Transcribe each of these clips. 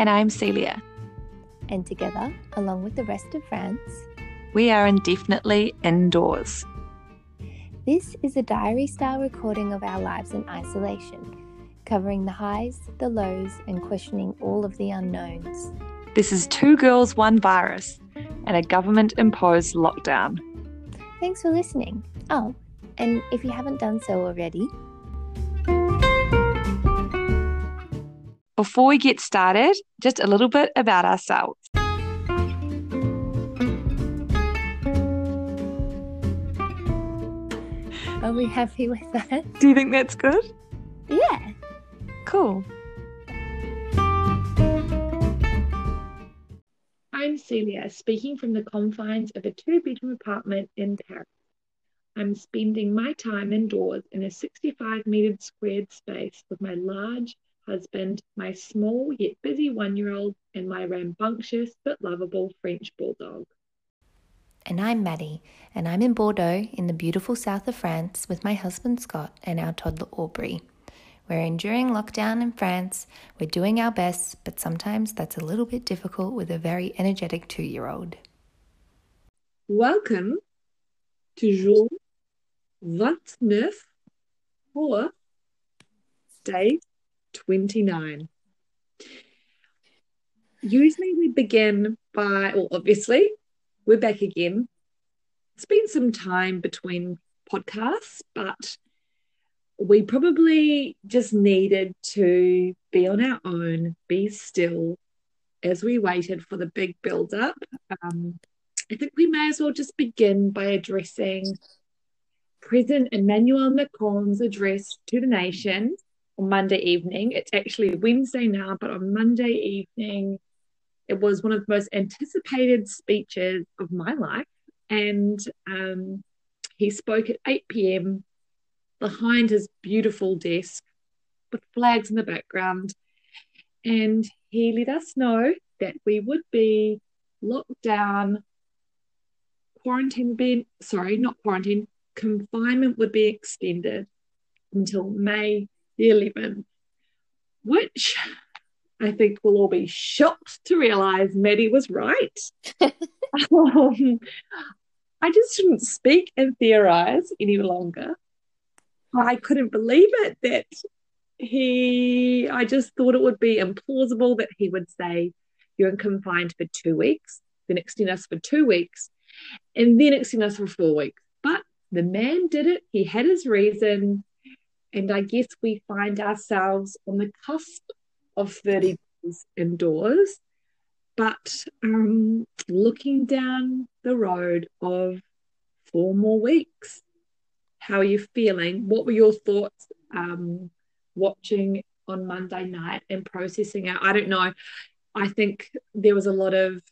And I'm Celia. And together, along with the rest of France, we are indefinitely indoors. This is a diary style recording of our lives in isolation, covering the highs, the lows, and questioning all of the unknowns. This is Two Girls, One Virus and a government imposed lockdown. Thanks for listening. Oh, and if you haven't done so already, Before we get started, just a little bit about ourselves. Are we happy with that? Do you think that's good? Yeah. Cool. I'm Celia, speaking from the confines of a two bedroom apartment in Paris. I'm spending my time indoors in a 65 metre squared space with my large husband, my small yet busy one year old, and my rambunctious but lovable French bulldog. And I'm Maddie, and I'm in Bordeaux in the beautiful south of France with my husband Scott and our toddler Aubrey. We're enduring lockdown in France. We're doing our best, but sometimes that's a little bit difficult with a very energetic two year old. Welcome to jour 29 for day 29. Usually we begin by, well, obviously, we're back again. It's been some time between podcasts, but we probably just needed to be on our own, be still as we waited for the big build up. Um, I think we may as well just begin by addressing President Emmanuel Macron's address to the nation on Monday evening. It's actually Wednesday now, but on Monday evening, it was one of the most anticipated speeches of my life. And um, he spoke at 8 p.m. behind his beautiful desk with flags in the background. And he let us know that we would be locked down, quarantine would be, sorry, not quarantine, confinement would be extended until May the 11th, which I think we'll all be shocked to realize Maddie was right. um, I just shouldn't speak and theorize any longer. I couldn't believe it that he, I just thought it would be implausible that he would say, You're confined for two weeks, then extend us for two weeks, and then extend us for four weeks. But the man did it. He had his reason. And I guess we find ourselves on the cusp of 30 days indoors, but um, looking down the road of four more weeks. How are you feeling? What were your thoughts um, watching on Monday night and processing it? I don't know. I think there was a lot of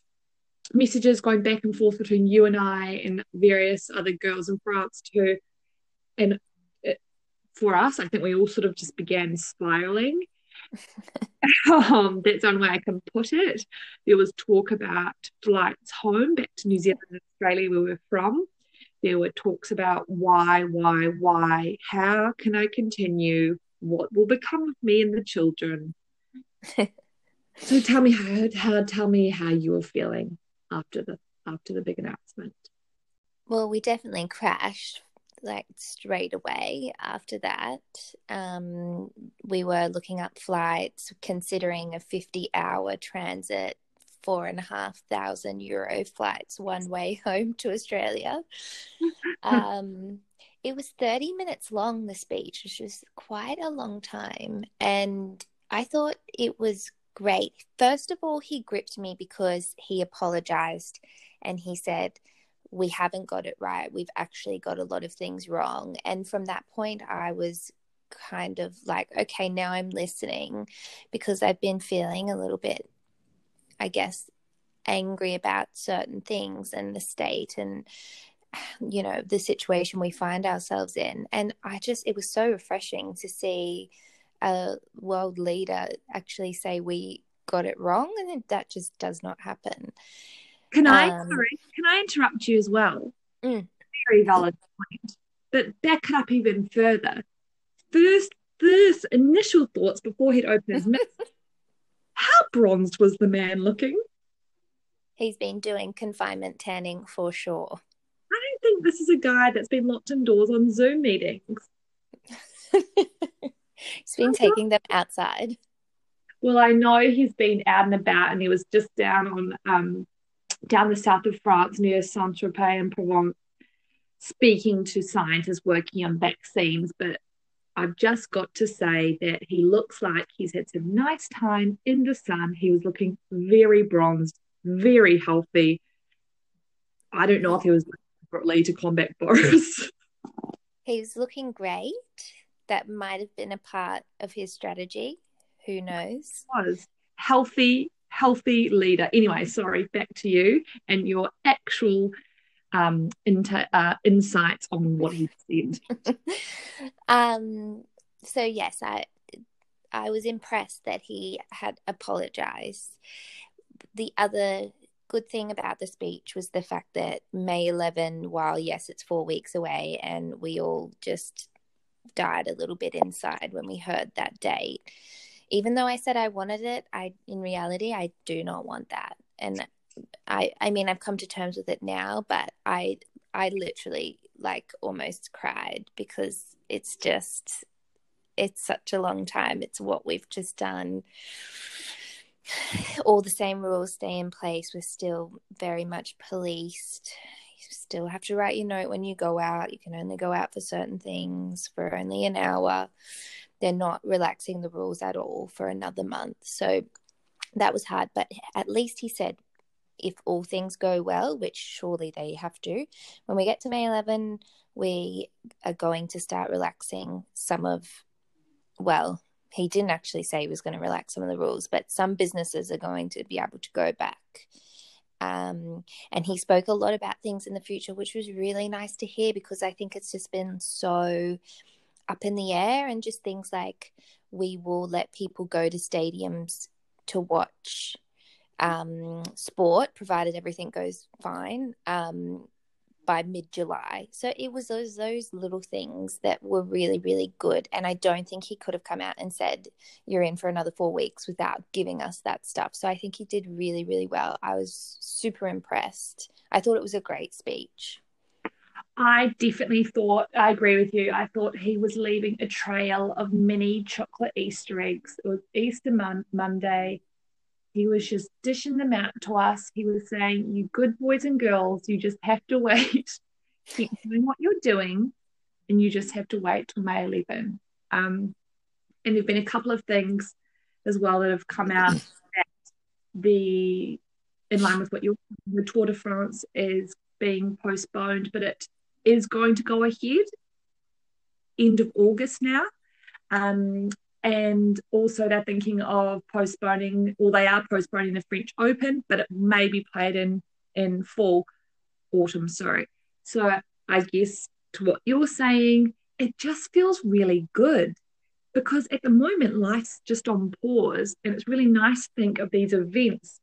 messages going back and forth between you and I and various other girls in France too. And for us, I think we all sort of just began spiraling. um, that's one way I can put it. There was talk about flights home back to New Zealand and Australia where we're from. There were talks about why, why, why, how can I continue? What will become of me and the children? so tell me how, how tell me how you were feeling after the after the big announcement. Well, we definitely crashed like straight away after that. Um, we were looking up flights, considering a 50 hour transit, four and a half thousand euro flights one way home to Australia. um, it was 30 minutes long, the speech, which was quite a long time. And I thought it was great. First of all, he gripped me because he apologized and he said, we haven't got it right. We've actually got a lot of things wrong. And from that point, I was kind of like, okay, now I'm listening because I've been feeling a little bit, I guess, angry about certain things and the state and, you know, the situation we find ourselves in. And I just, it was so refreshing to see a world leader actually say we got it wrong and that just does not happen can I um, sorry, can I interrupt you as well? Mm. Very valid point. But back it up even further. First, first initial thoughts before he'd open his mouth. How bronzed was the man looking. He's been doing confinement tanning for sure. I don't think this is a guy that's been locked indoors on Zoom meetings. He's been taking them outside. Well, I know he's been out and about, and he was just down on um, down the south of France near Saint Tropez and Provence, speaking to scientists working on vaccines. But I've just got to say that he looks like he's had some nice time in the sun. He was looking very bronzed, very healthy. I don't know if he was deliberately to combat Boris. He's looking great. That might have been a part of his strategy. Who knows? was healthy, healthy leader. Anyway, sorry, back to you and your actual um, inter, uh, insights on what he said. um, so yes, I I was impressed that he had apologized. The other good thing about the speech was the fact that May 11, while yes, it's four weeks away, and we all just died a little bit inside when we heard that date. Even though I said I wanted it, I in reality I do not want that. And I I mean I've come to terms with it now, but I I literally like almost cried because it's just it's such a long time. It's what we've just done. All the same rules stay in place. We're still very much policed. You still have to write your note when you go out. You can only go out for certain things for only an hour. They're not relaxing the rules at all for another month. So that was hard. But at least he said, if all things go well, which surely they have to, when we get to May 11, we are going to start relaxing some of, well, he didn't actually say he was going to relax some of the rules, but some businesses are going to be able to go back. Um, and he spoke a lot about things in the future, which was really nice to hear because I think it's just been so up in the air and just things like we will let people go to stadiums to watch um, sport, provided everything goes fine, um, by mid July. So it was those those little things that were really really good, and I don't think he could have come out and said you're in for another four weeks without giving us that stuff. So I think he did really really well. I was super impressed. I thought it was a great speech. I definitely thought, I agree with you. I thought he was leaving a trail of mini chocolate Easter eggs. It was Easter mon- Monday. He was just dishing them out to us. He was saying, You good boys and girls, you just have to wait. Keep doing what you're doing, and you just have to wait till May 11. Um, and there have been a couple of things as well that have come out that the, in line with what you're, the Tour de France is being postponed, but it is going to go ahead end of August now. Um, and also they're thinking of postponing, or they are postponing the French Open, but it may be played in in fall, autumn. Sorry. So I guess to what you're saying, it just feels really good because at the moment life's just on pause, and it's really nice to think of these events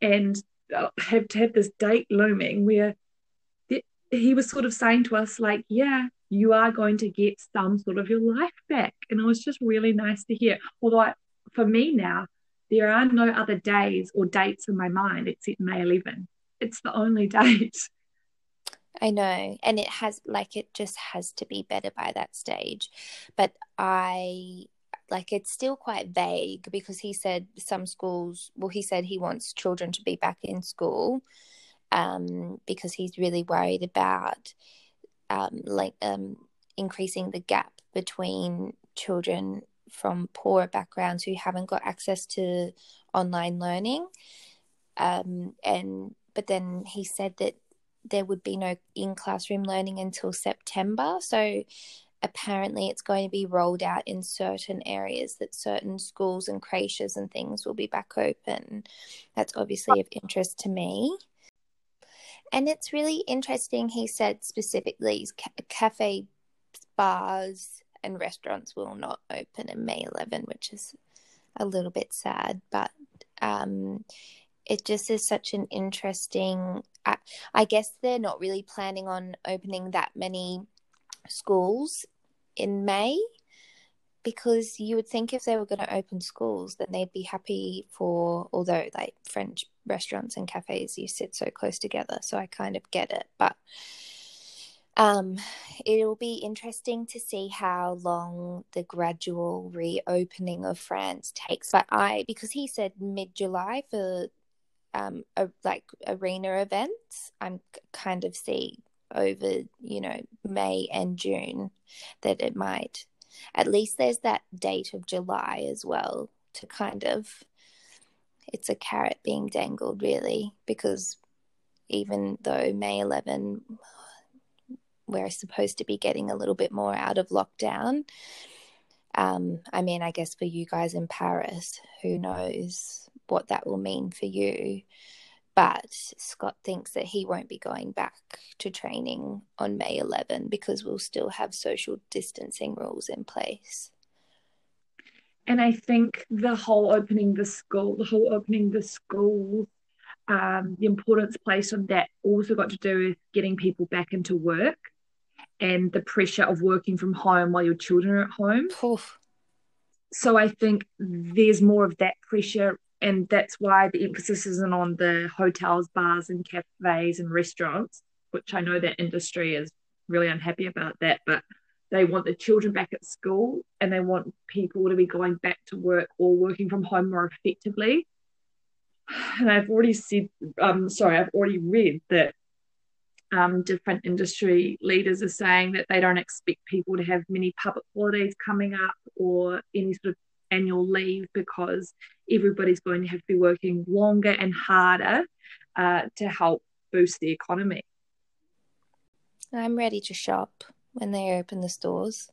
and uh, have to have this date looming where he was sort of saying to us like, yeah, you are going to get some sort of your life back. And it was just really nice to hear. Although I, for me now, there are no other days or dates in my mind except May 11. It's the only date. I know. And it has, like, it just has to be better by that stage. But I, like, it's still quite vague because he said some schools, well, he said he wants children to be back in school um, because he's really worried about um, like um, increasing the gap between children from poorer backgrounds who haven't got access to online learning. Um, and but then he said that there would be no in classroom learning until September. So apparently it's going to be rolled out in certain areas that certain schools and creches and things will be back open. That's obviously of interest to me. And it's really interesting, he said specifically, ca- cafe, bars, and restaurants will not open in May 11, which is a little bit sad, but um, it just is such an interesting. I, I guess they're not really planning on opening that many schools in May because you would think if they were going to open schools, then they'd be happy for, although like French restaurants and cafes, you sit so close together. So I kind of get it. But um, it'll be interesting to see how long the gradual reopening of France takes. But I, because he said mid July for um, a, like arena events, I'm kind of see over, you know, May and June that it might. At least there's that date of July as well to kind of, it's a carrot being dangled really, because even though May 11 we're supposed to be getting a little bit more out of lockdown. Um, I mean, I guess for you guys in Paris, who knows what that will mean for you. But Scott thinks that he won't be going back to training on May 11 because we'll still have social distancing rules in place. And I think the whole opening the school, the whole opening the schools, um, the importance placed on that also got to do with getting people back into work and the pressure of working from home while your children are at home. Oof. So I think there's more of that pressure, and that's why the emphasis isn't on the hotels, bars, and cafes and restaurants, which I know that industry is really unhappy about that, but they want the children back at school and they want people to be going back to work or working from home more effectively. And I've already said, um, sorry, I've already read that um, different industry leaders are saying that they don't expect people to have many public holidays coming up or any sort of annual leave because everybody's going to have to be working longer and harder uh, to help boost the economy. I'm ready to shop when they open the stores.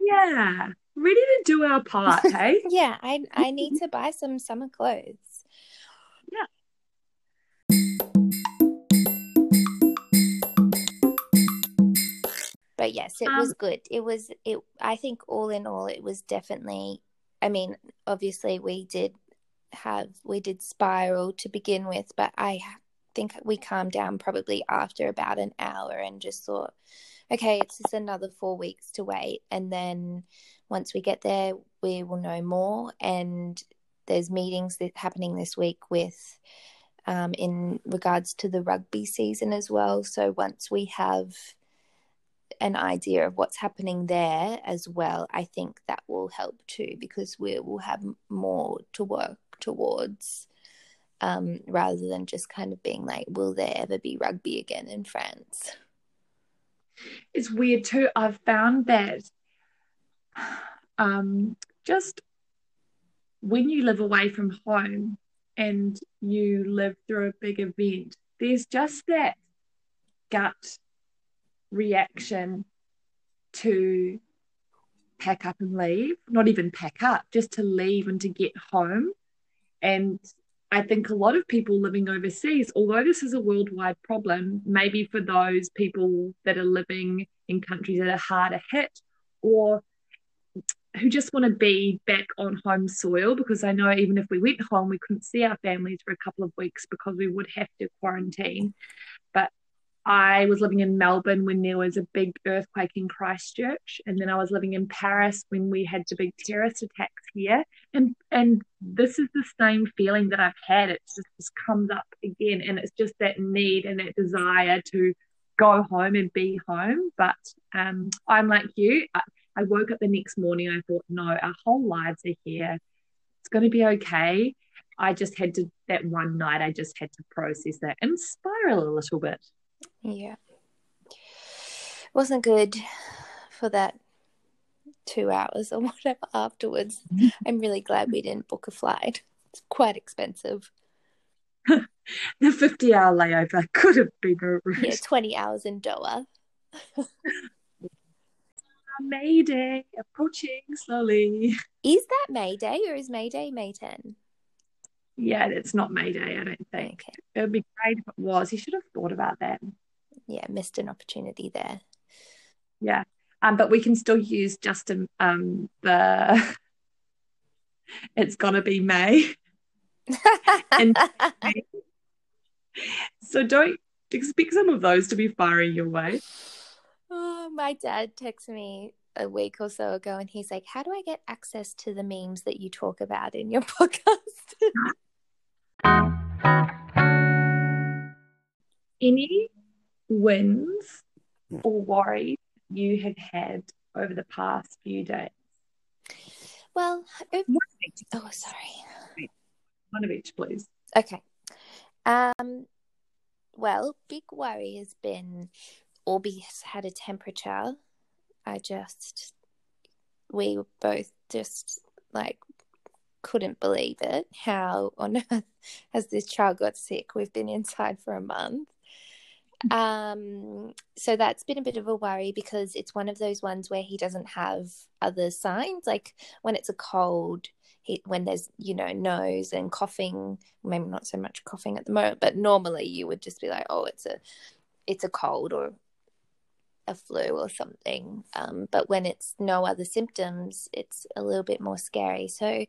Yeah, ready to do our part, hey? yeah, I I need to buy some summer clothes. Yeah. but yes it um, was good it was it i think all in all it was definitely i mean obviously we did have we did spiral to begin with but i think we calmed down probably after about an hour and just thought okay it's just another four weeks to wait. And then once we get there we will know more. And there's meetings that happening this week with um, in regards to the rugby season as well. So once we have an idea of what's happening there as well, I think that will help too because we will have more to work towards um, rather than just kind of being like, will there ever be rugby again in France? It's weird too. I've found that um, just when you live away from home and you live through a big event, there's just that gut reaction to pack up and leave, not even pack up, just to leave and to get home. And I think a lot of people living overseas, although this is a worldwide problem, maybe for those people that are living in countries that are harder hit or who just want to be back on home soil because I know even if we went home, we couldn't see our families for a couple of weeks because we would have to quarantine. I was living in Melbourne when there was a big earthquake in Christchurch, and then I was living in Paris when we had the big terrorist attacks here. And and this is the same feeling that I've had. It just, just comes up again, and it's just that need and that desire to go home and be home. But um, I'm like you. I, I woke up the next morning. I thought, no, our whole lives are here. It's going to be okay. I just had to that one night. I just had to process that and spiral a little bit. Yeah. Wasn't good for that two hours or whatever afterwards. I'm really glad we didn't book a flight. It's quite expensive. the 50 hour layover could have been a route. Yeah, 20 hours in Doha. Mayday approaching slowly. Is that Mayday or is Mayday May 10? Yeah, it's not Mayday, I don't think. Okay. It would be great if it was. He should have thought about that yeah missed an opportunity there yeah um but we can still use just um the it's gonna be may and so don't expect some of those to be firing your way oh my dad texted me a week or so ago, and he's like, "How do I get access to the memes that you talk about in your podcast?" Any wins or worries you have had over the past few days? well, each, oh, sorry. one of each please. Okay. Um. Well, big worry has been has had a temperature. I just, we were both just like couldn't believe it. How on earth has this child got sick? We've been inside for a month. Um, so that's been a bit of a worry because it's one of those ones where he doesn't have other signs. Like when it's a cold, he, when there's you know nose and coughing, maybe not so much coughing at the moment, but normally you would just be like, oh, it's a, it's a cold or a flu or something. Um, but when it's no other symptoms, it's a little bit more scary. So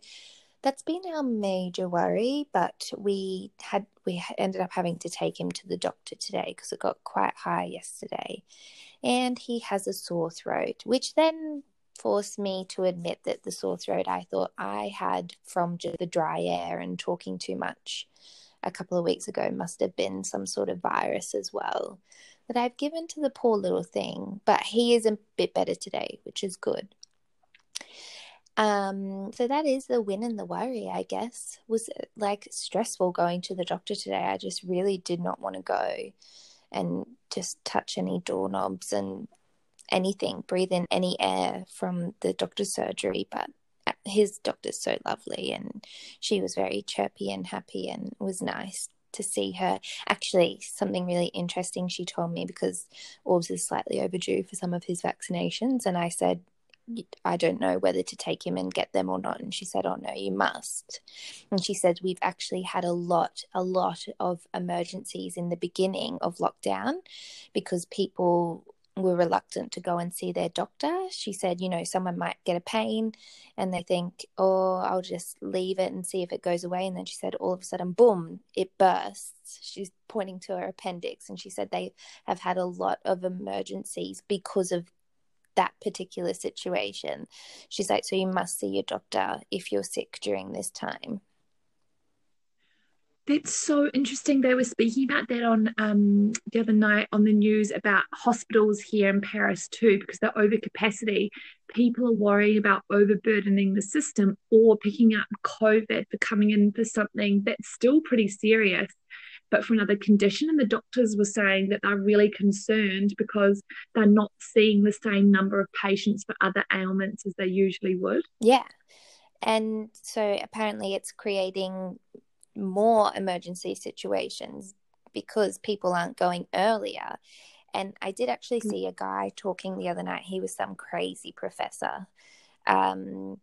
that's been our major worry. But we had we ended up having to take him to the doctor today because it got quite high yesterday, and he has a sore throat, which then forced me to admit that the sore throat I thought I had from just the dry air and talking too much a couple of weeks ago must have been some sort of virus as well that I've given to the poor little thing. But he is a bit better today, which is good. Um, so that is the win and the worry, I guess. Was like stressful going to the doctor today. I just really did not want to go and just touch any doorknobs and anything, breathe in any air from the doctor's surgery. But his doctor's so lovely, and she was very chirpy and happy, and was nice to see her. Actually, something really interesting she told me because Orbs is slightly overdue for some of his vaccinations, and I said, I don't know whether to take him and get them or not. And she said, Oh, no, you must. And she said, We've actually had a lot, a lot of emergencies in the beginning of lockdown because people were reluctant to go and see their doctor. She said, You know, someone might get a pain and they think, Oh, I'll just leave it and see if it goes away. And then she said, All of a sudden, boom, it bursts. She's pointing to her appendix. And she said, They have had a lot of emergencies because of that particular situation. She's like, so you must see your doctor if you're sick during this time. That's so interesting. They were speaking about that on um, the other night on the news about hospitals here in Paris too, because they're over capacity. People are worrying about overburdening the system or picking up COVID for coming in for something that's still pretty serious, but for another condition. And the doctors were saying that they're really concerned because they're not seeing the same number of patients for other ailments as they usually would. Yeah. And so apparently it's creating more emergency situations because people aren't going earlier. And I did actually see a guy talking the other night. He was some crazy professor. Um,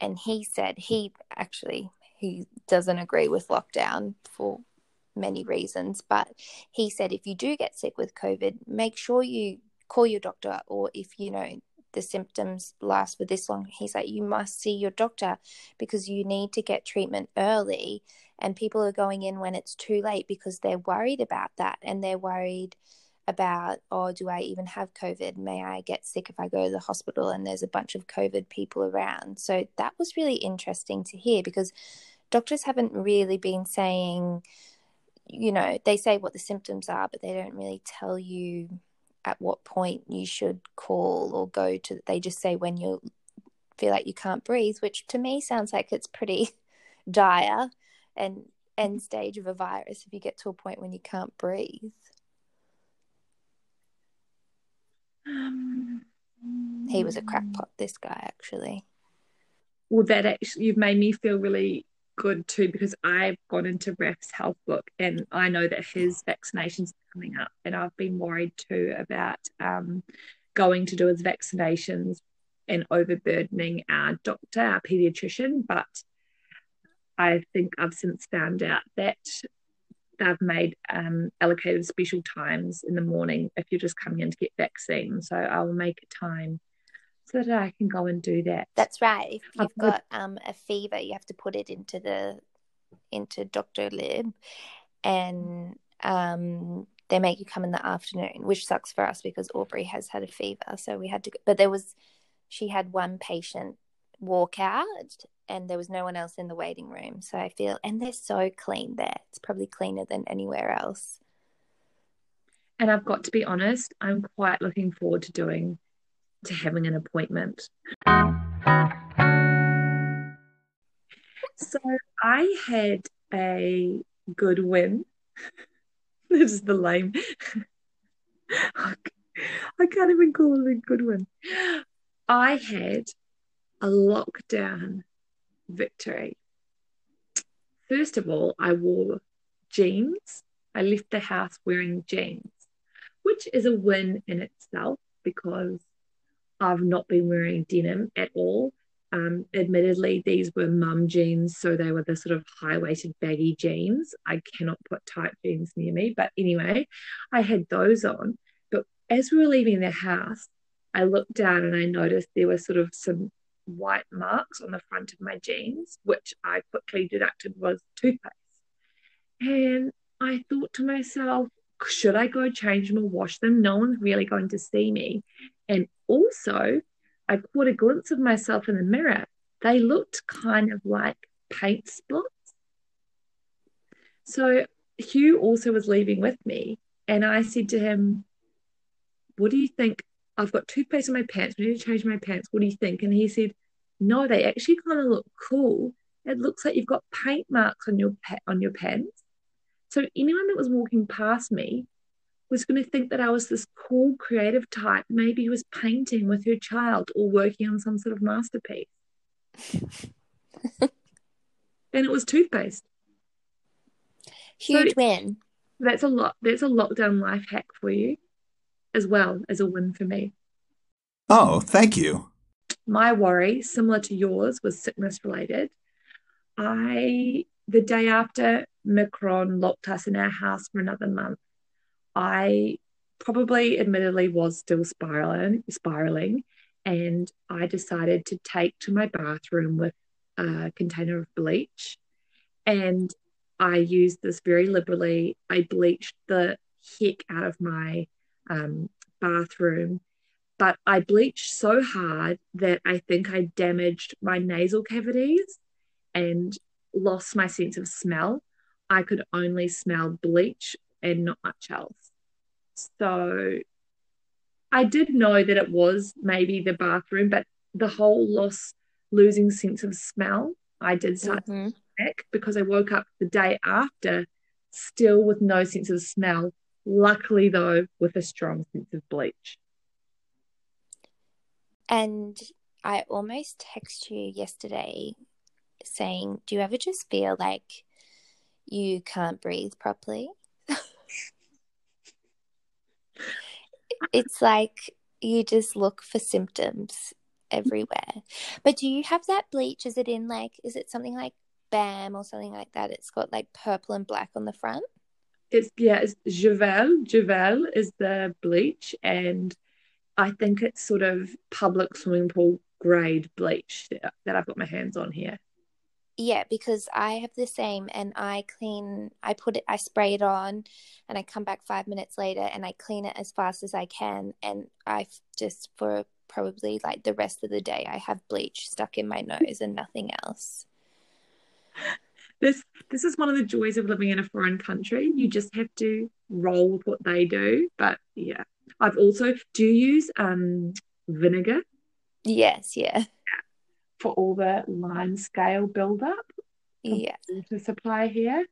and he said he actually he doesn't agree with lockdown for many reasons, but he said if you do get sick with COVID, make sure you call your doctor or if you know the symptoms last for this long, he's like, you must see your doctor because you need to get treatment early. And people are going in when it's too late because they're worried about that and they're worried about, oh, do I even have COVID? May I get sick if I go to the hospital and there's a bunch of COVID people around? So that was really interesting to hear because doctors haven't really been saying, you know, they say what the symptoms are, but they don't really tell you at what point you should call or go to. They just say when you feel like you can't breathe, which to me sounds like it's pretty dire and end stage of a virus if you get to a point when you can't breathe. Um, He was a crackpot, this guy actually. well, that actually you've made me feel really good too because I've gone into Raf's health book and I know that his vaccinations are coming up, and I've been worried too about um, going to do his vaccinations and overburdening our doctor, our pediatrician. But I think I've since found out that they've made um, allocated special times in the morning if you're just coming in to get vaccine. So I will make a time so that I can go and do that. That's right. If I've you've got um, a fever, you have to put it into the into Doctolib, and um, they make you come in the afternoon, which sucks for us because Aubrey has had a fever. So we had to, go, but there was she had one patient walk out and there was no one else in the waiting room. So I feel, and they're so clean there. It's probably cleaner than anywhere else. And I've got to be honest, I'm quite looking forward to doing, to having an appointment. So I had a good win. this is the lame. I can't even call it a good win. I had a lockdown victory. First of all, I wore jeans. I left the house wearing jeans, which is a win in itself because I've not been wearing denim at all. Um, admittedly, these were mum jeans, so they were the sort of high waisted baggy jeans. I cannot put tight jeans near me, but anyway, I had those on. But as we were leaving the house, I looked down and I noticed there were sort of some white marks on the front of my jeans, which I quickly deducted was toothpaste. And I thought to myself, should I go change them or wash them? No one's really going to see me. And also, I caught a glimpse of myself in the mirror. They looked kind of like paint spots. So Hugh also was leaving with me. And I said to him, What do you think? I've got toothpaste in my pants. I need to change my pants. What do you think? And he said, No, they actually kind of look cool. It looks like you've got paint marks on your on your pants. So anyone that was walking past me was going to think that I was this cool creative type, maybe who was painting with her child or working on some sort of masterpiece. and it was toothpaste. Huge so win. That's a lot. That's a lockdown life hack for you, as well as a win for me. Oh, thank you. My worry, similar to yours, was sickness related. I the day after Macron locked us in our house for another month, I probably admittedly was still spiraling spiraling and I decided to take to my bathroom with a container of bleach and I used this very liberally. I bleached the heck out of my um, bathroom, but I bleached so hard that I think I damaged my nasal cavities and lost my sense of smell. I could only smell bleach and not much else. So I did know that it was maybe the bathroom, but the whole loss, losing sense of smell, I did start mm-hmm. back because I woke up the day after still with no sense of smell. Luckily, though, with a strong sense of bleach. And I almost texted you yesterday saying, Do you ever just feel like you can't breathe properly? It's like you just look for symptoms everywhere. But do you have that bleach? Is it in like, is it something like BAM or something like that? It's got like purple and black on the front. It's yeah, it's Javel. Javel is the bleach, and I think it's sort of public swimming pool grade bleach that, that I've got my hands on here. Yeah, because I have the same and I clean, I put it, I spray it on and I come back five minutes later and I clean it as fast as I can. And I just, for probably like the rest of the day, I have bleach stuck in my nose and nothing else. This this is one of the joys of living in a foreign country. You just have to roll with what they do. But yeah, I've also do you use um vinegar? Yes, yeah for all the lime scale buildup. Yeah. To supply here.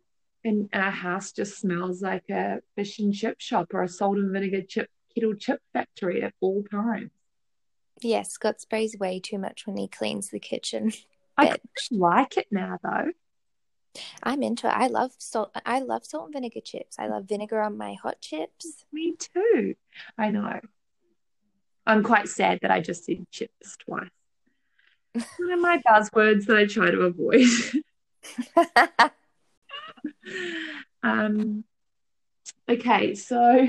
And our house just smells like a fish and chip shop or a salt and vinegar chip kettle chip factory at all times. Yeah, Scott sprays way too much when he cleans the kitchen. I like it now though. I'm into it. I love salt. I love salt and vinegar chips. I love vinegar on my hot chips. Me too. I know. I'm quite sad that I just did chips twice. One of my buzzwords that I try to avoid. um, okay, so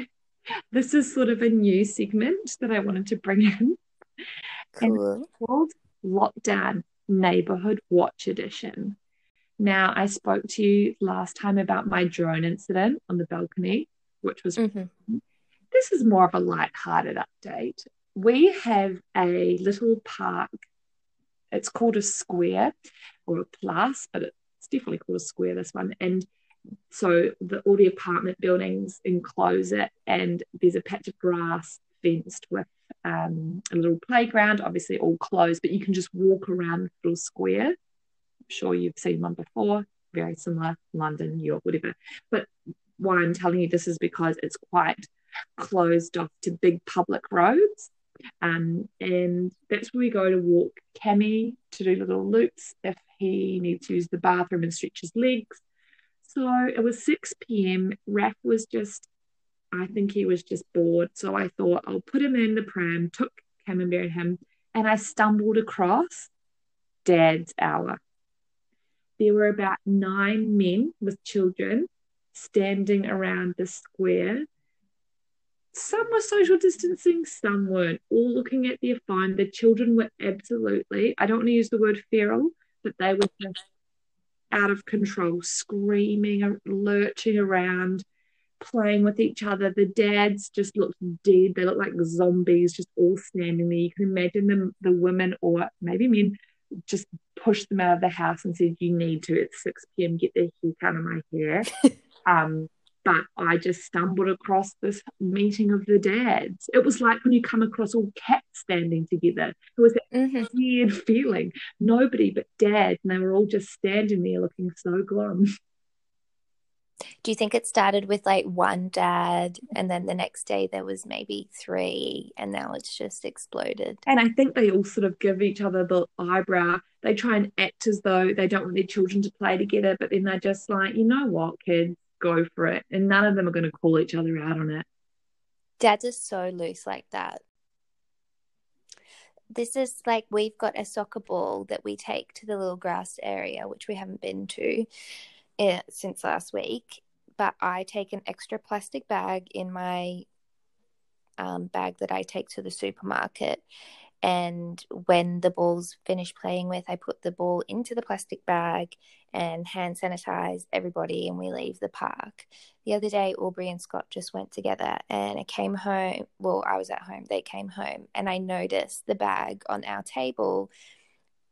this is sort of a new segment that I wanted to bring in. Cool. And it's called Lockdown Neighborhood Watch Edition. Now, I spoke to you last time about my drone incident on the balcony, which was. Mm-hmm. This is more of a light-hearted update we have a little park. It's called a square or a plus, but it's definitely called a square, this one. And so the, all the apartment buildings enclose it, and there's a patch of grass fenced with um, a little playground, obviously all closed, but you can just walk around the little square. I'm sure you've seen one before, very similar, London, New York, whatever. But why I'm telling you this is because it's quite closed off to big public roads. Um, and that's where we go to walk Cammy to do little loops if he needs to use the bathroom and stretch his legs. So it was 6 p.m. Raf was just, I think he was just bored. So I thought I'll put him in the pram, took Camembert and him, and I stumbled across Dad's Hour. There were about nine men with children standing around the square some were social distancing, some weren't, all looking at their phone. The children were absolutely, I don't want to use the word feral, but they were just out of control, screaming, lurching around, playing with each other. The dads just looked dead. They looked like zombies, just all standing there. You can imagine them, the women or maybe men just pushed them out of the house and said, You need to, it's 6 p.m., get the heck out of my hair. um, but I just stumbled across this meeting of the dads. It was like when you come across all cats standing together. It was that mm-hmm. weird feeling. Nobody but dad, and they were all just standing there looking so glum. Do you think it started with like one dad, and then the next day there was maybe three, and now it's just exploded? And I think they all sort of give each other the eyebrow. They try and act as though they don't want their children to play together, but then they're just like, you know what, kids, go for it. And none of them are going to call each other out on it. Dads are so loose like that. This is like we've got a soccer ball that we take to the little grass area, which we haven't been to uh, since last week. But I take an extra plastic bag in my um, bag that I take to the supermarket. And when the ball's finished playing with, I put the ball into the plastic bag and hand sanitize everybody and we leave the park. The other day, Aubrey and Scott just went together and I came home. Well, I was at home, they came home, and I noticed the bag on our table,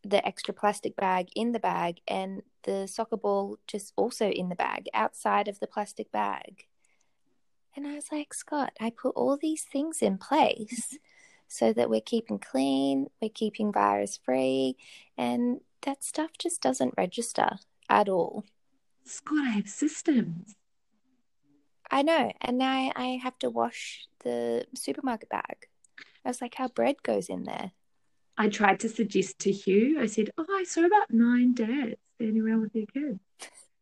the extra plastic bag in the bag, and the soccer ball just also in the bag outside of the plastic bag. And I was like, Scott, I put all these things in place so that we're keeping clean, we're keeping virus free, and that stuff just doesn't register at all. Scott, I have systems. I know, and now I have to wash the supermarket bag. I was like, how bread goes in there. I tried to suggest to Hugh, I said, Oh, I saw about nine dads standing around with their kids.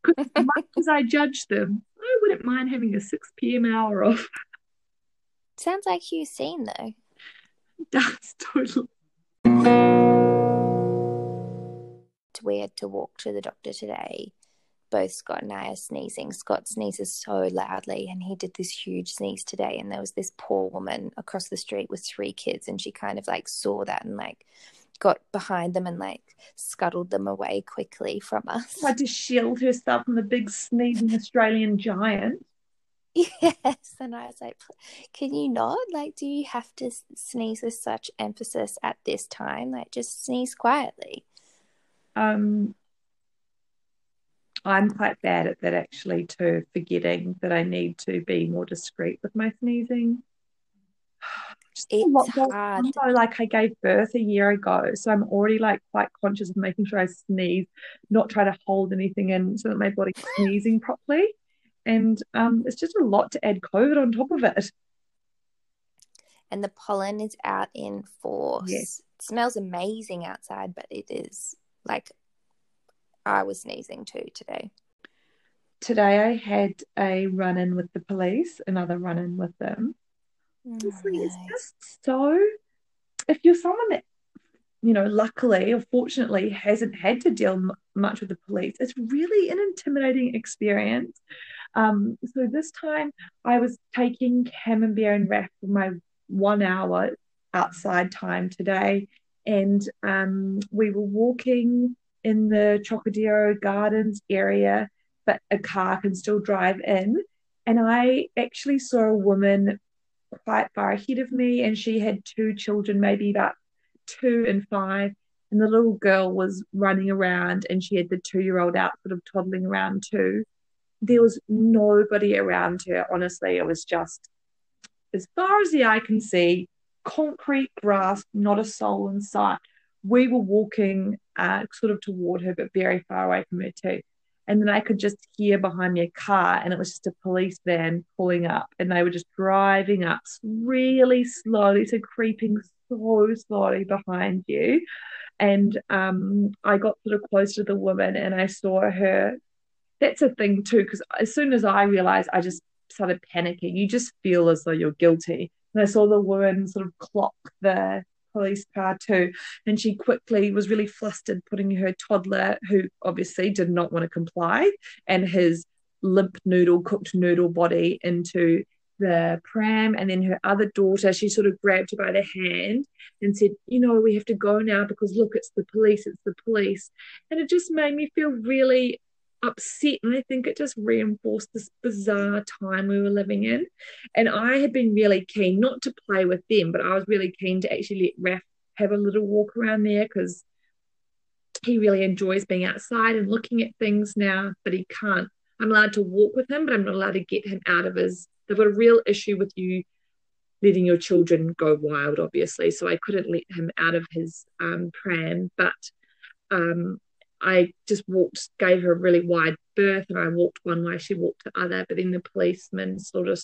Because as much as I judge them, I wouldn't mind having a 6 p.m. hour off. Sounds like Hugh's seen, though. That's totally we had to walk to the doctor today, both Scott and I are sneezing. Scott sneezes so loudly, and he did this huge sneeze today. And there was this poor woman across the street with three kids, and she kind of like saw that and like got behind them and like scuttled them away quickly from us. Tried to shield herself from the big sneezing Australian giant. Yes, and I was like, "Can you not? Like, do you have to sneeze with such emphasis at this time? Like, just sneeze quietly." um, I'm quite bad at that actually too, forgetting that I need to be more discreet with my sneezing. it's hard. So, like I gave birth a year ago, so I'm already like quite conscious of making sure I sneeze, not try to hold anything in so that my body's sneezing properly. And um, it's just a lot to add COVID on top of it. And the pollen is out in force. Yes. It smells amazing outside, but it is like I was sneezing too today. Today I had a run in with the police, another run in with them. Oh, it's just so, if you're someone that, you know, luckily or fortunately hasn't had to deal m- much with the police, it's really an intimidating experience. Um, so this time I was taking Camembert and Raph for my one hour outside time today and um, we were walking in the Trocadero Gardens area, but a car can still drive in. And I actually saw a woman quite far ahead of me, and she had two children, maybe about two and five. And the little girl was running around, and she had the two year old out, sort of toddling around too. There was nobody around her. Honestly, it was just as far as the eye can see, concrete grass, not a soul in sight. We were walking uh, sort of toward her, but very far away from her too. And then I could just hear behind me a car, and it was just a police van pulling up, and they were just driving up really slowly, so creeping so slowly behind you. And um, I got sort of close to the woman, and I saw her. That's a thing too, because as soon as I realized, I just started panicking. You just feel as though you're guilty. And I saw the woman sort of clock the police car too. And she quickly was really flustered, putting her toddler, who obviously did not want to comply, and his limp noodle, cooked noodle body into the pram. And then her other daughter, she sort of grabbed her by the hand and said, You know, we have to go now because look, it's the police, it's the police. And it just made me feel really upset and I think it just reinforced this bizarre time we were living in. And I had been really keen not to play with them, but I was really keen to actually let Raph have a little walk around there because he really enjoys being outside and looking at things now, but he can't. I'm allowed to walk with him, but I'm not allowed to get him out of his. They've got a real issue with you letting your children go wild, obviously. So I couldn't let him out of his um, pram, but um, I just walked, gave her a really wide berth, and I walked one way, she walked the other. But then the policeman sort of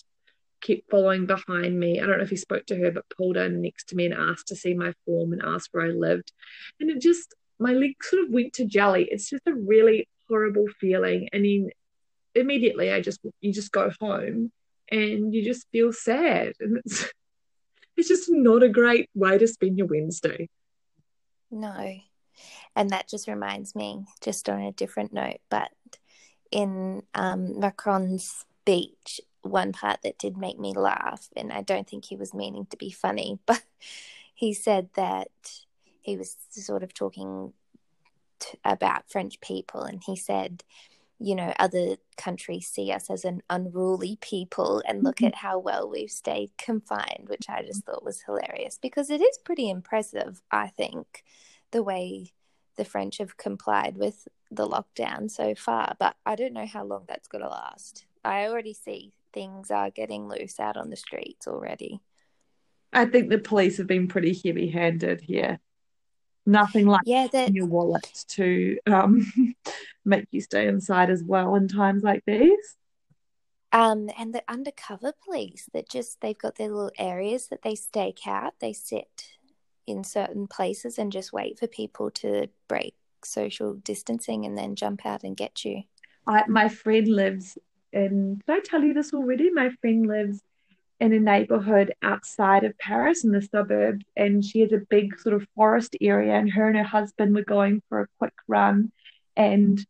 kept following behind me. I don't know if he spoke to her, but pulled in next to me and asked to see my form and asked where I lived. And it just, my leg sort of went to jelly. It's just a really horrible feeling. And then immediately, I just, you just go home and you just feel sad. And it's, it's just not a great way to spend your Wednesday. No, and that just reminds me, just on a different note, but in um, Macron's speech, one part that did make me laugh, and I don't think he was meaning to be funny, but he said that he was sort of talking to, about French people, and he said, you know, other countries see us as an unruly people, and look mm-hmm. at how well we've stayed confined, which I just thought was hilarious because it is pretty impressive, I think, the way the French have complied with the lockdown so far, but I don't know how long that's going to last. I already see things are getting loose out on the streets already. I think the police have been pretty heavy handed here. Nothing like yeah, that... your wallet to um, make you stay inside as well in times like these. Um, and the undercover police that just they've got their little areas that they stake out. They sit in certain places and just wait for people to break social distancing and then jump out and get you. I, my friend lives in, did I tell you this already? My friend lives in a neighborhood outside of Paris in the suburbs, and she has a big sort of forest area, and her and her husband were going for a quick run, and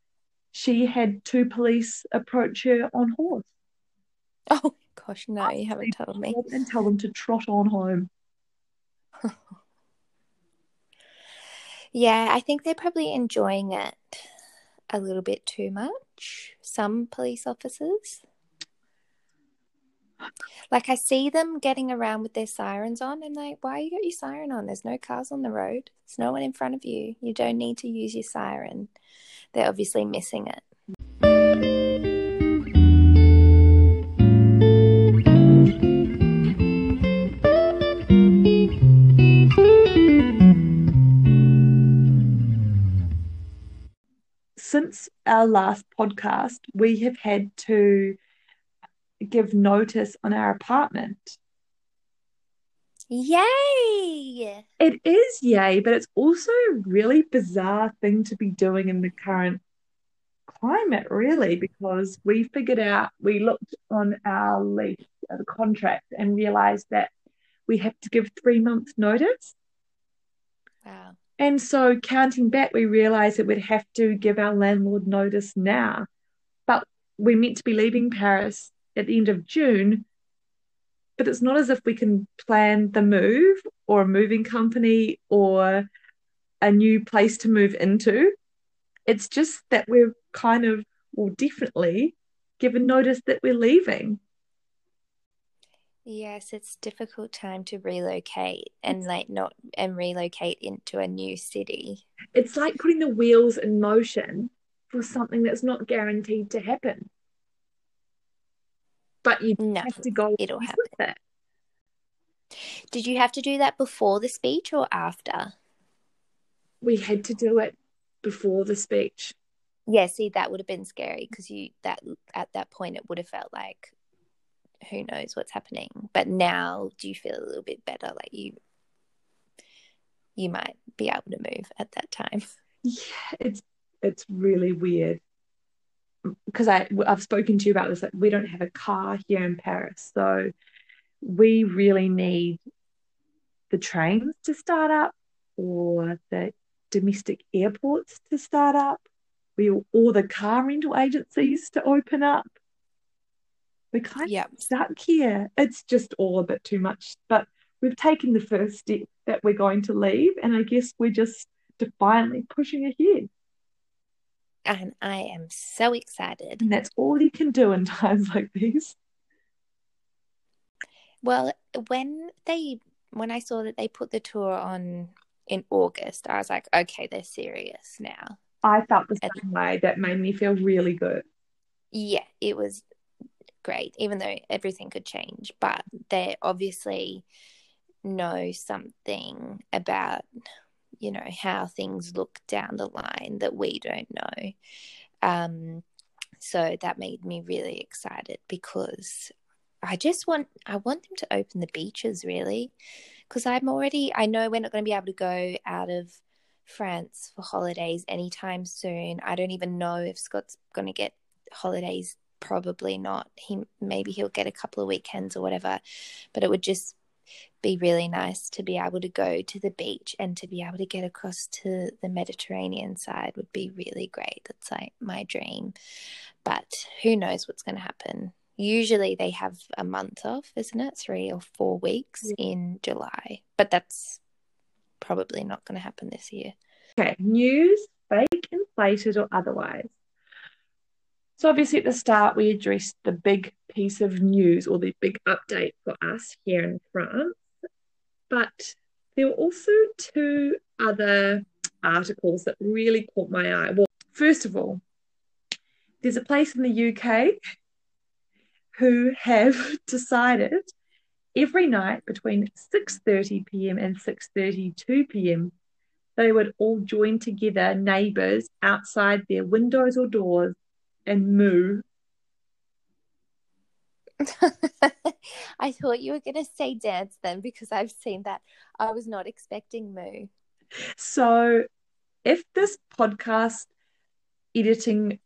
she had two police approach her on horse. Oh gosh, no, you haven't told me. And tell them to trot on home. Yeah, I think they're probably enjoying it a little bit too much. Some police officers. Like I see them getting around with their sirens on and like, why you got your siren on? There's no cars on the road. There's no one in front of you. You don't need to use your siren. They're obviously missing it. Since our last podcast, we have had to give notice on our apartment. Yay! It is yay, but it's also a really bizarre thing to be doing in the current climate, really, because we figured out, we looked on our lease, uh, the contract, and realized that we have to give three months' notice. Wow. And so, counting back, we realised that we'd have to give our landlord notice now. But we're meant to be leaving Paris at the end of June. But it's not as if we can plan the move or a moving company or a new place to move into. It's just that we're kind of, well, definitely given notice that we're leaving. Yes, it's difficult time to relocate and like not and relocate into a new city. It's like putting the wheels in motion for something that's not guaranteed to happen. But you No, have to go it'll with happen. it. Did you have to do that before the speech or after? We had to do it before the speech. Yeah, see, that would have been scary because you that at that point it would have felt like who knows what's happening. But now do you feel a little bit better like you you might be able to move at that time? Yeah, it's it's really weird because I I've spoken to you about this. Like we don't have a car here in Paris, so we really need the trains to start up or the domestic airports to start up. We or the car rental agencies to open up. We're kind Yep. of stuck here. It's just all a bit too much, but we've taken the first step that we're going to leave, and I guess we're just defiantly pushing ahead. And I am so excited. And that's all you can do in times like these. Well, when they when I saw that they put the tour on in August, I was like, okay, they're serious now. I felt the same way. That made me feel really good. Yeah, it was great, even though everything could change. But they obviously know something about, you know, how things look down the line that we don't know. Um, so that made me really excited because I just want I want them to open the beaches really because I'm already I know we're not going to be able to go out of France for holidays anytime soon. I don't even know if Scott's going to get holidays. Probably not. He maybe he'll get a couple of weekends or whatever, but it would just be really nice to be able to go to the beach and to be able to get across to the Mediterranean side would be really great. That's like my dream. But who knows what's going to happen? Usually they have a month off, isn't it? Three or four weeks in July. But that's probably not going to happen this year. Okay, news, fake, inflated, or otherwise. So, obviously, at the start, we addressed the big piece of news or the big update for us here in France. But there were also two other articles that really caught my eye. Well, first of all, there's a place in the UK who have decided every night between 6:30 p.m. and 6:32 p.m. they would all join together neighbors outside their windows or doors and moo. I thought you were going to say dance then because I've seen that. I was not expecting moo. So if this podcast editing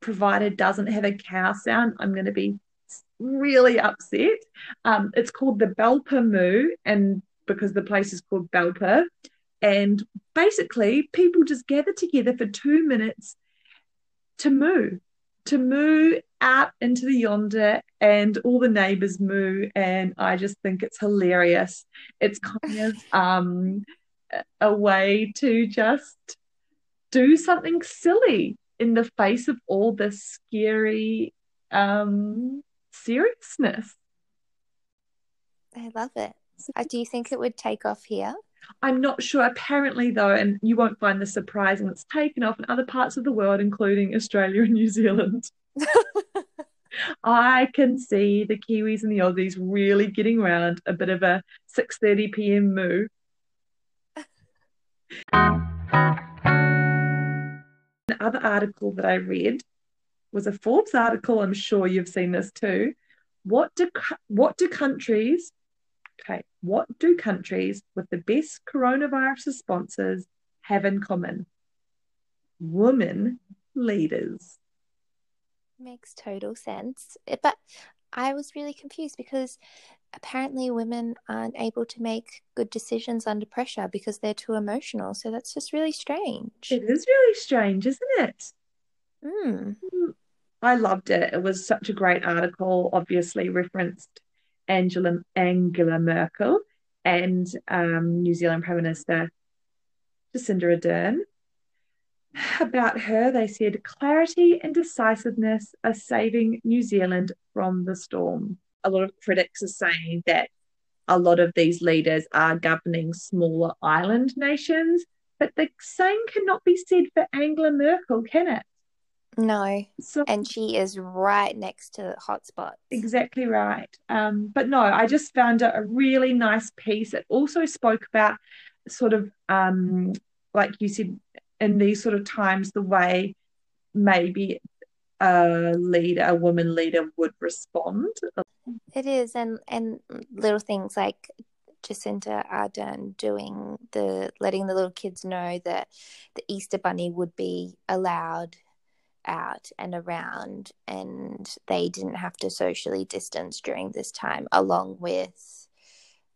provider doesn't have a cow sound, I'm going to be really upset. Um, it's called the Belper Moo, and because the place is called Belper, and basically people just gather together for two minutes to moo, to moo out into the yonder, and all the neighbors moo, and I just think it's hilarious. It's kind of um, a way to just do something silly in the face of all this scary um, seriousness. I love it. Do you think it would take off here? I'm not sure. Apparently, though, and you won't find this surprising, it's taken off in other parts of the world, including Australia and New Zealand. I can see the Kiwis and the Aussies really getting around a bit of a 6:30 p.m. moo. The other article that I read was a Forbes article. I'm sure you've seen this too. What do what do countries okay, what do countries with the best coronavirus responses have in common? Women leaders. Makes total sense. Eh, But I was really confused because apparently women aren't able to make good decisions under pressure because they're too emotional. So that's just really strange. It is really strange, isn't it? Hmm. I loved it. It was such a great article, obviously referenced Angela Angela Merkel and um, New Zealand Prime Minister Jacinda Ardern. About her, they said clarity and decisiveness are saving New Zealand from the storm. a lot of critics are saying that a lot of these leaders are governing smaller island nations, but the same cannot be said for Angela Merkel, can it? No. So And she is right next to the hotspots. Exactly right. Um, but no, I just found it a really nice piece. It also spoke about sort of, um, like you said, in these sort of times, the way maybe a leader, a woman leader would respond. It is, and and little things like Jacinda Ardern doing the letting the little kids know that the Easter Bunny would be allowed out and around, and they didn't have to socially distance during this time, along with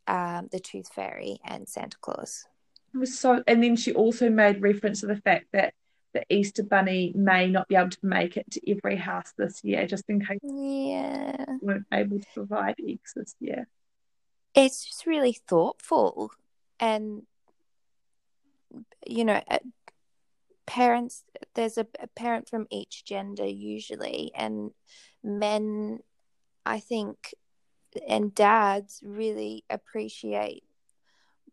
um, the Tooth Fairy and Santa Claus. It was so, and then she also made reference to the fact that the Easter Bunny may not be able to make it to every house this year, just in case Yeah, they weren't able to provide eggs this year. it's just really thoughtful, and you know, parents. There's a, a parent from each gender usually, and men, I think, and dads really appreciate.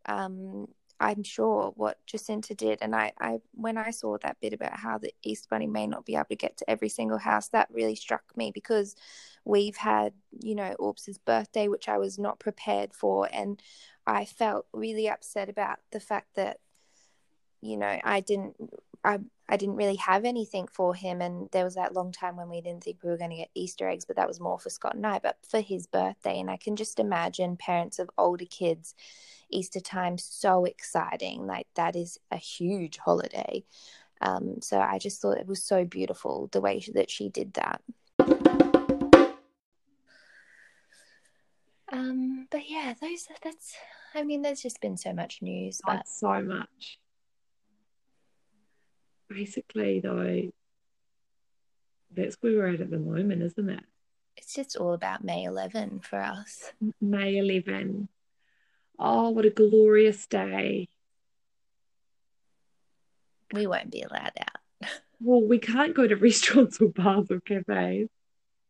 Um, I'm sure what Jacinda did, and I, I, when I saw that bit about how the East Bunny may not be able to get to every single house, that really struck me because we've had, you know, Orbs's birthday, which I was not prepared for, and I felt really upset about the fact that, you know, I didn't, I, I didn't really have anything for him, and there was that long time when we didn't think we were going to get Easter eggs, but that was more for Scott and I, but for his birthday, and I can just imagine parents of older kids. Easter time so exciting. Like that is a huge holiday. Um, so I just thought it was so beautiful the way that she did that. Um, but yeah, those that's. I mean, there's just been so much news, but so much. Basically, though, that's where we're at at the moment, isn't it? it's just all about May 11 for us. May 11. Oh, what a glorious day. We won't be allowed out. Well, we can't go to restaurants or bars or cafes.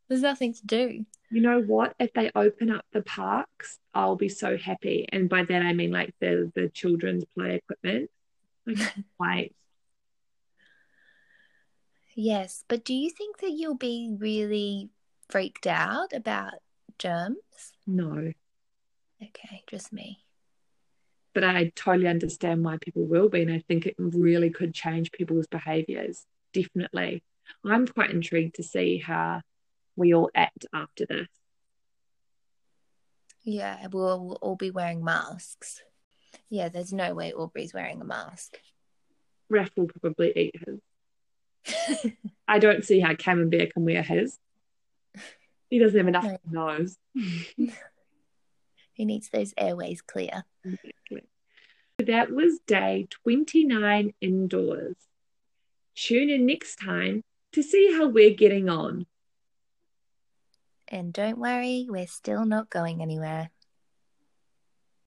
There's nothing to do. You know what? If they open up the parks, I'll be so happy. And by that, I mean like the, the children's play equipment. I can't wait. Yes, but do you think that you'll be really freaked out about germs? No. Okay, just me. But I totally understand why people will be. And I think it really could change people's behaviors. Definitely. I'm quite intrigued to see how we all act after this. Yeah, we'll, we'll all be wearing masks. Yeah, there's no way Aubrey's wearing a mask. Raph will probably eat his. I don't see how Camembert can wear his. He doesn't have enough No. nose. He needs those airways clear. Exactly. That was day 29 indoors. Tune in next time to see how we're getting on. And don't worry, we're still not going anywhere.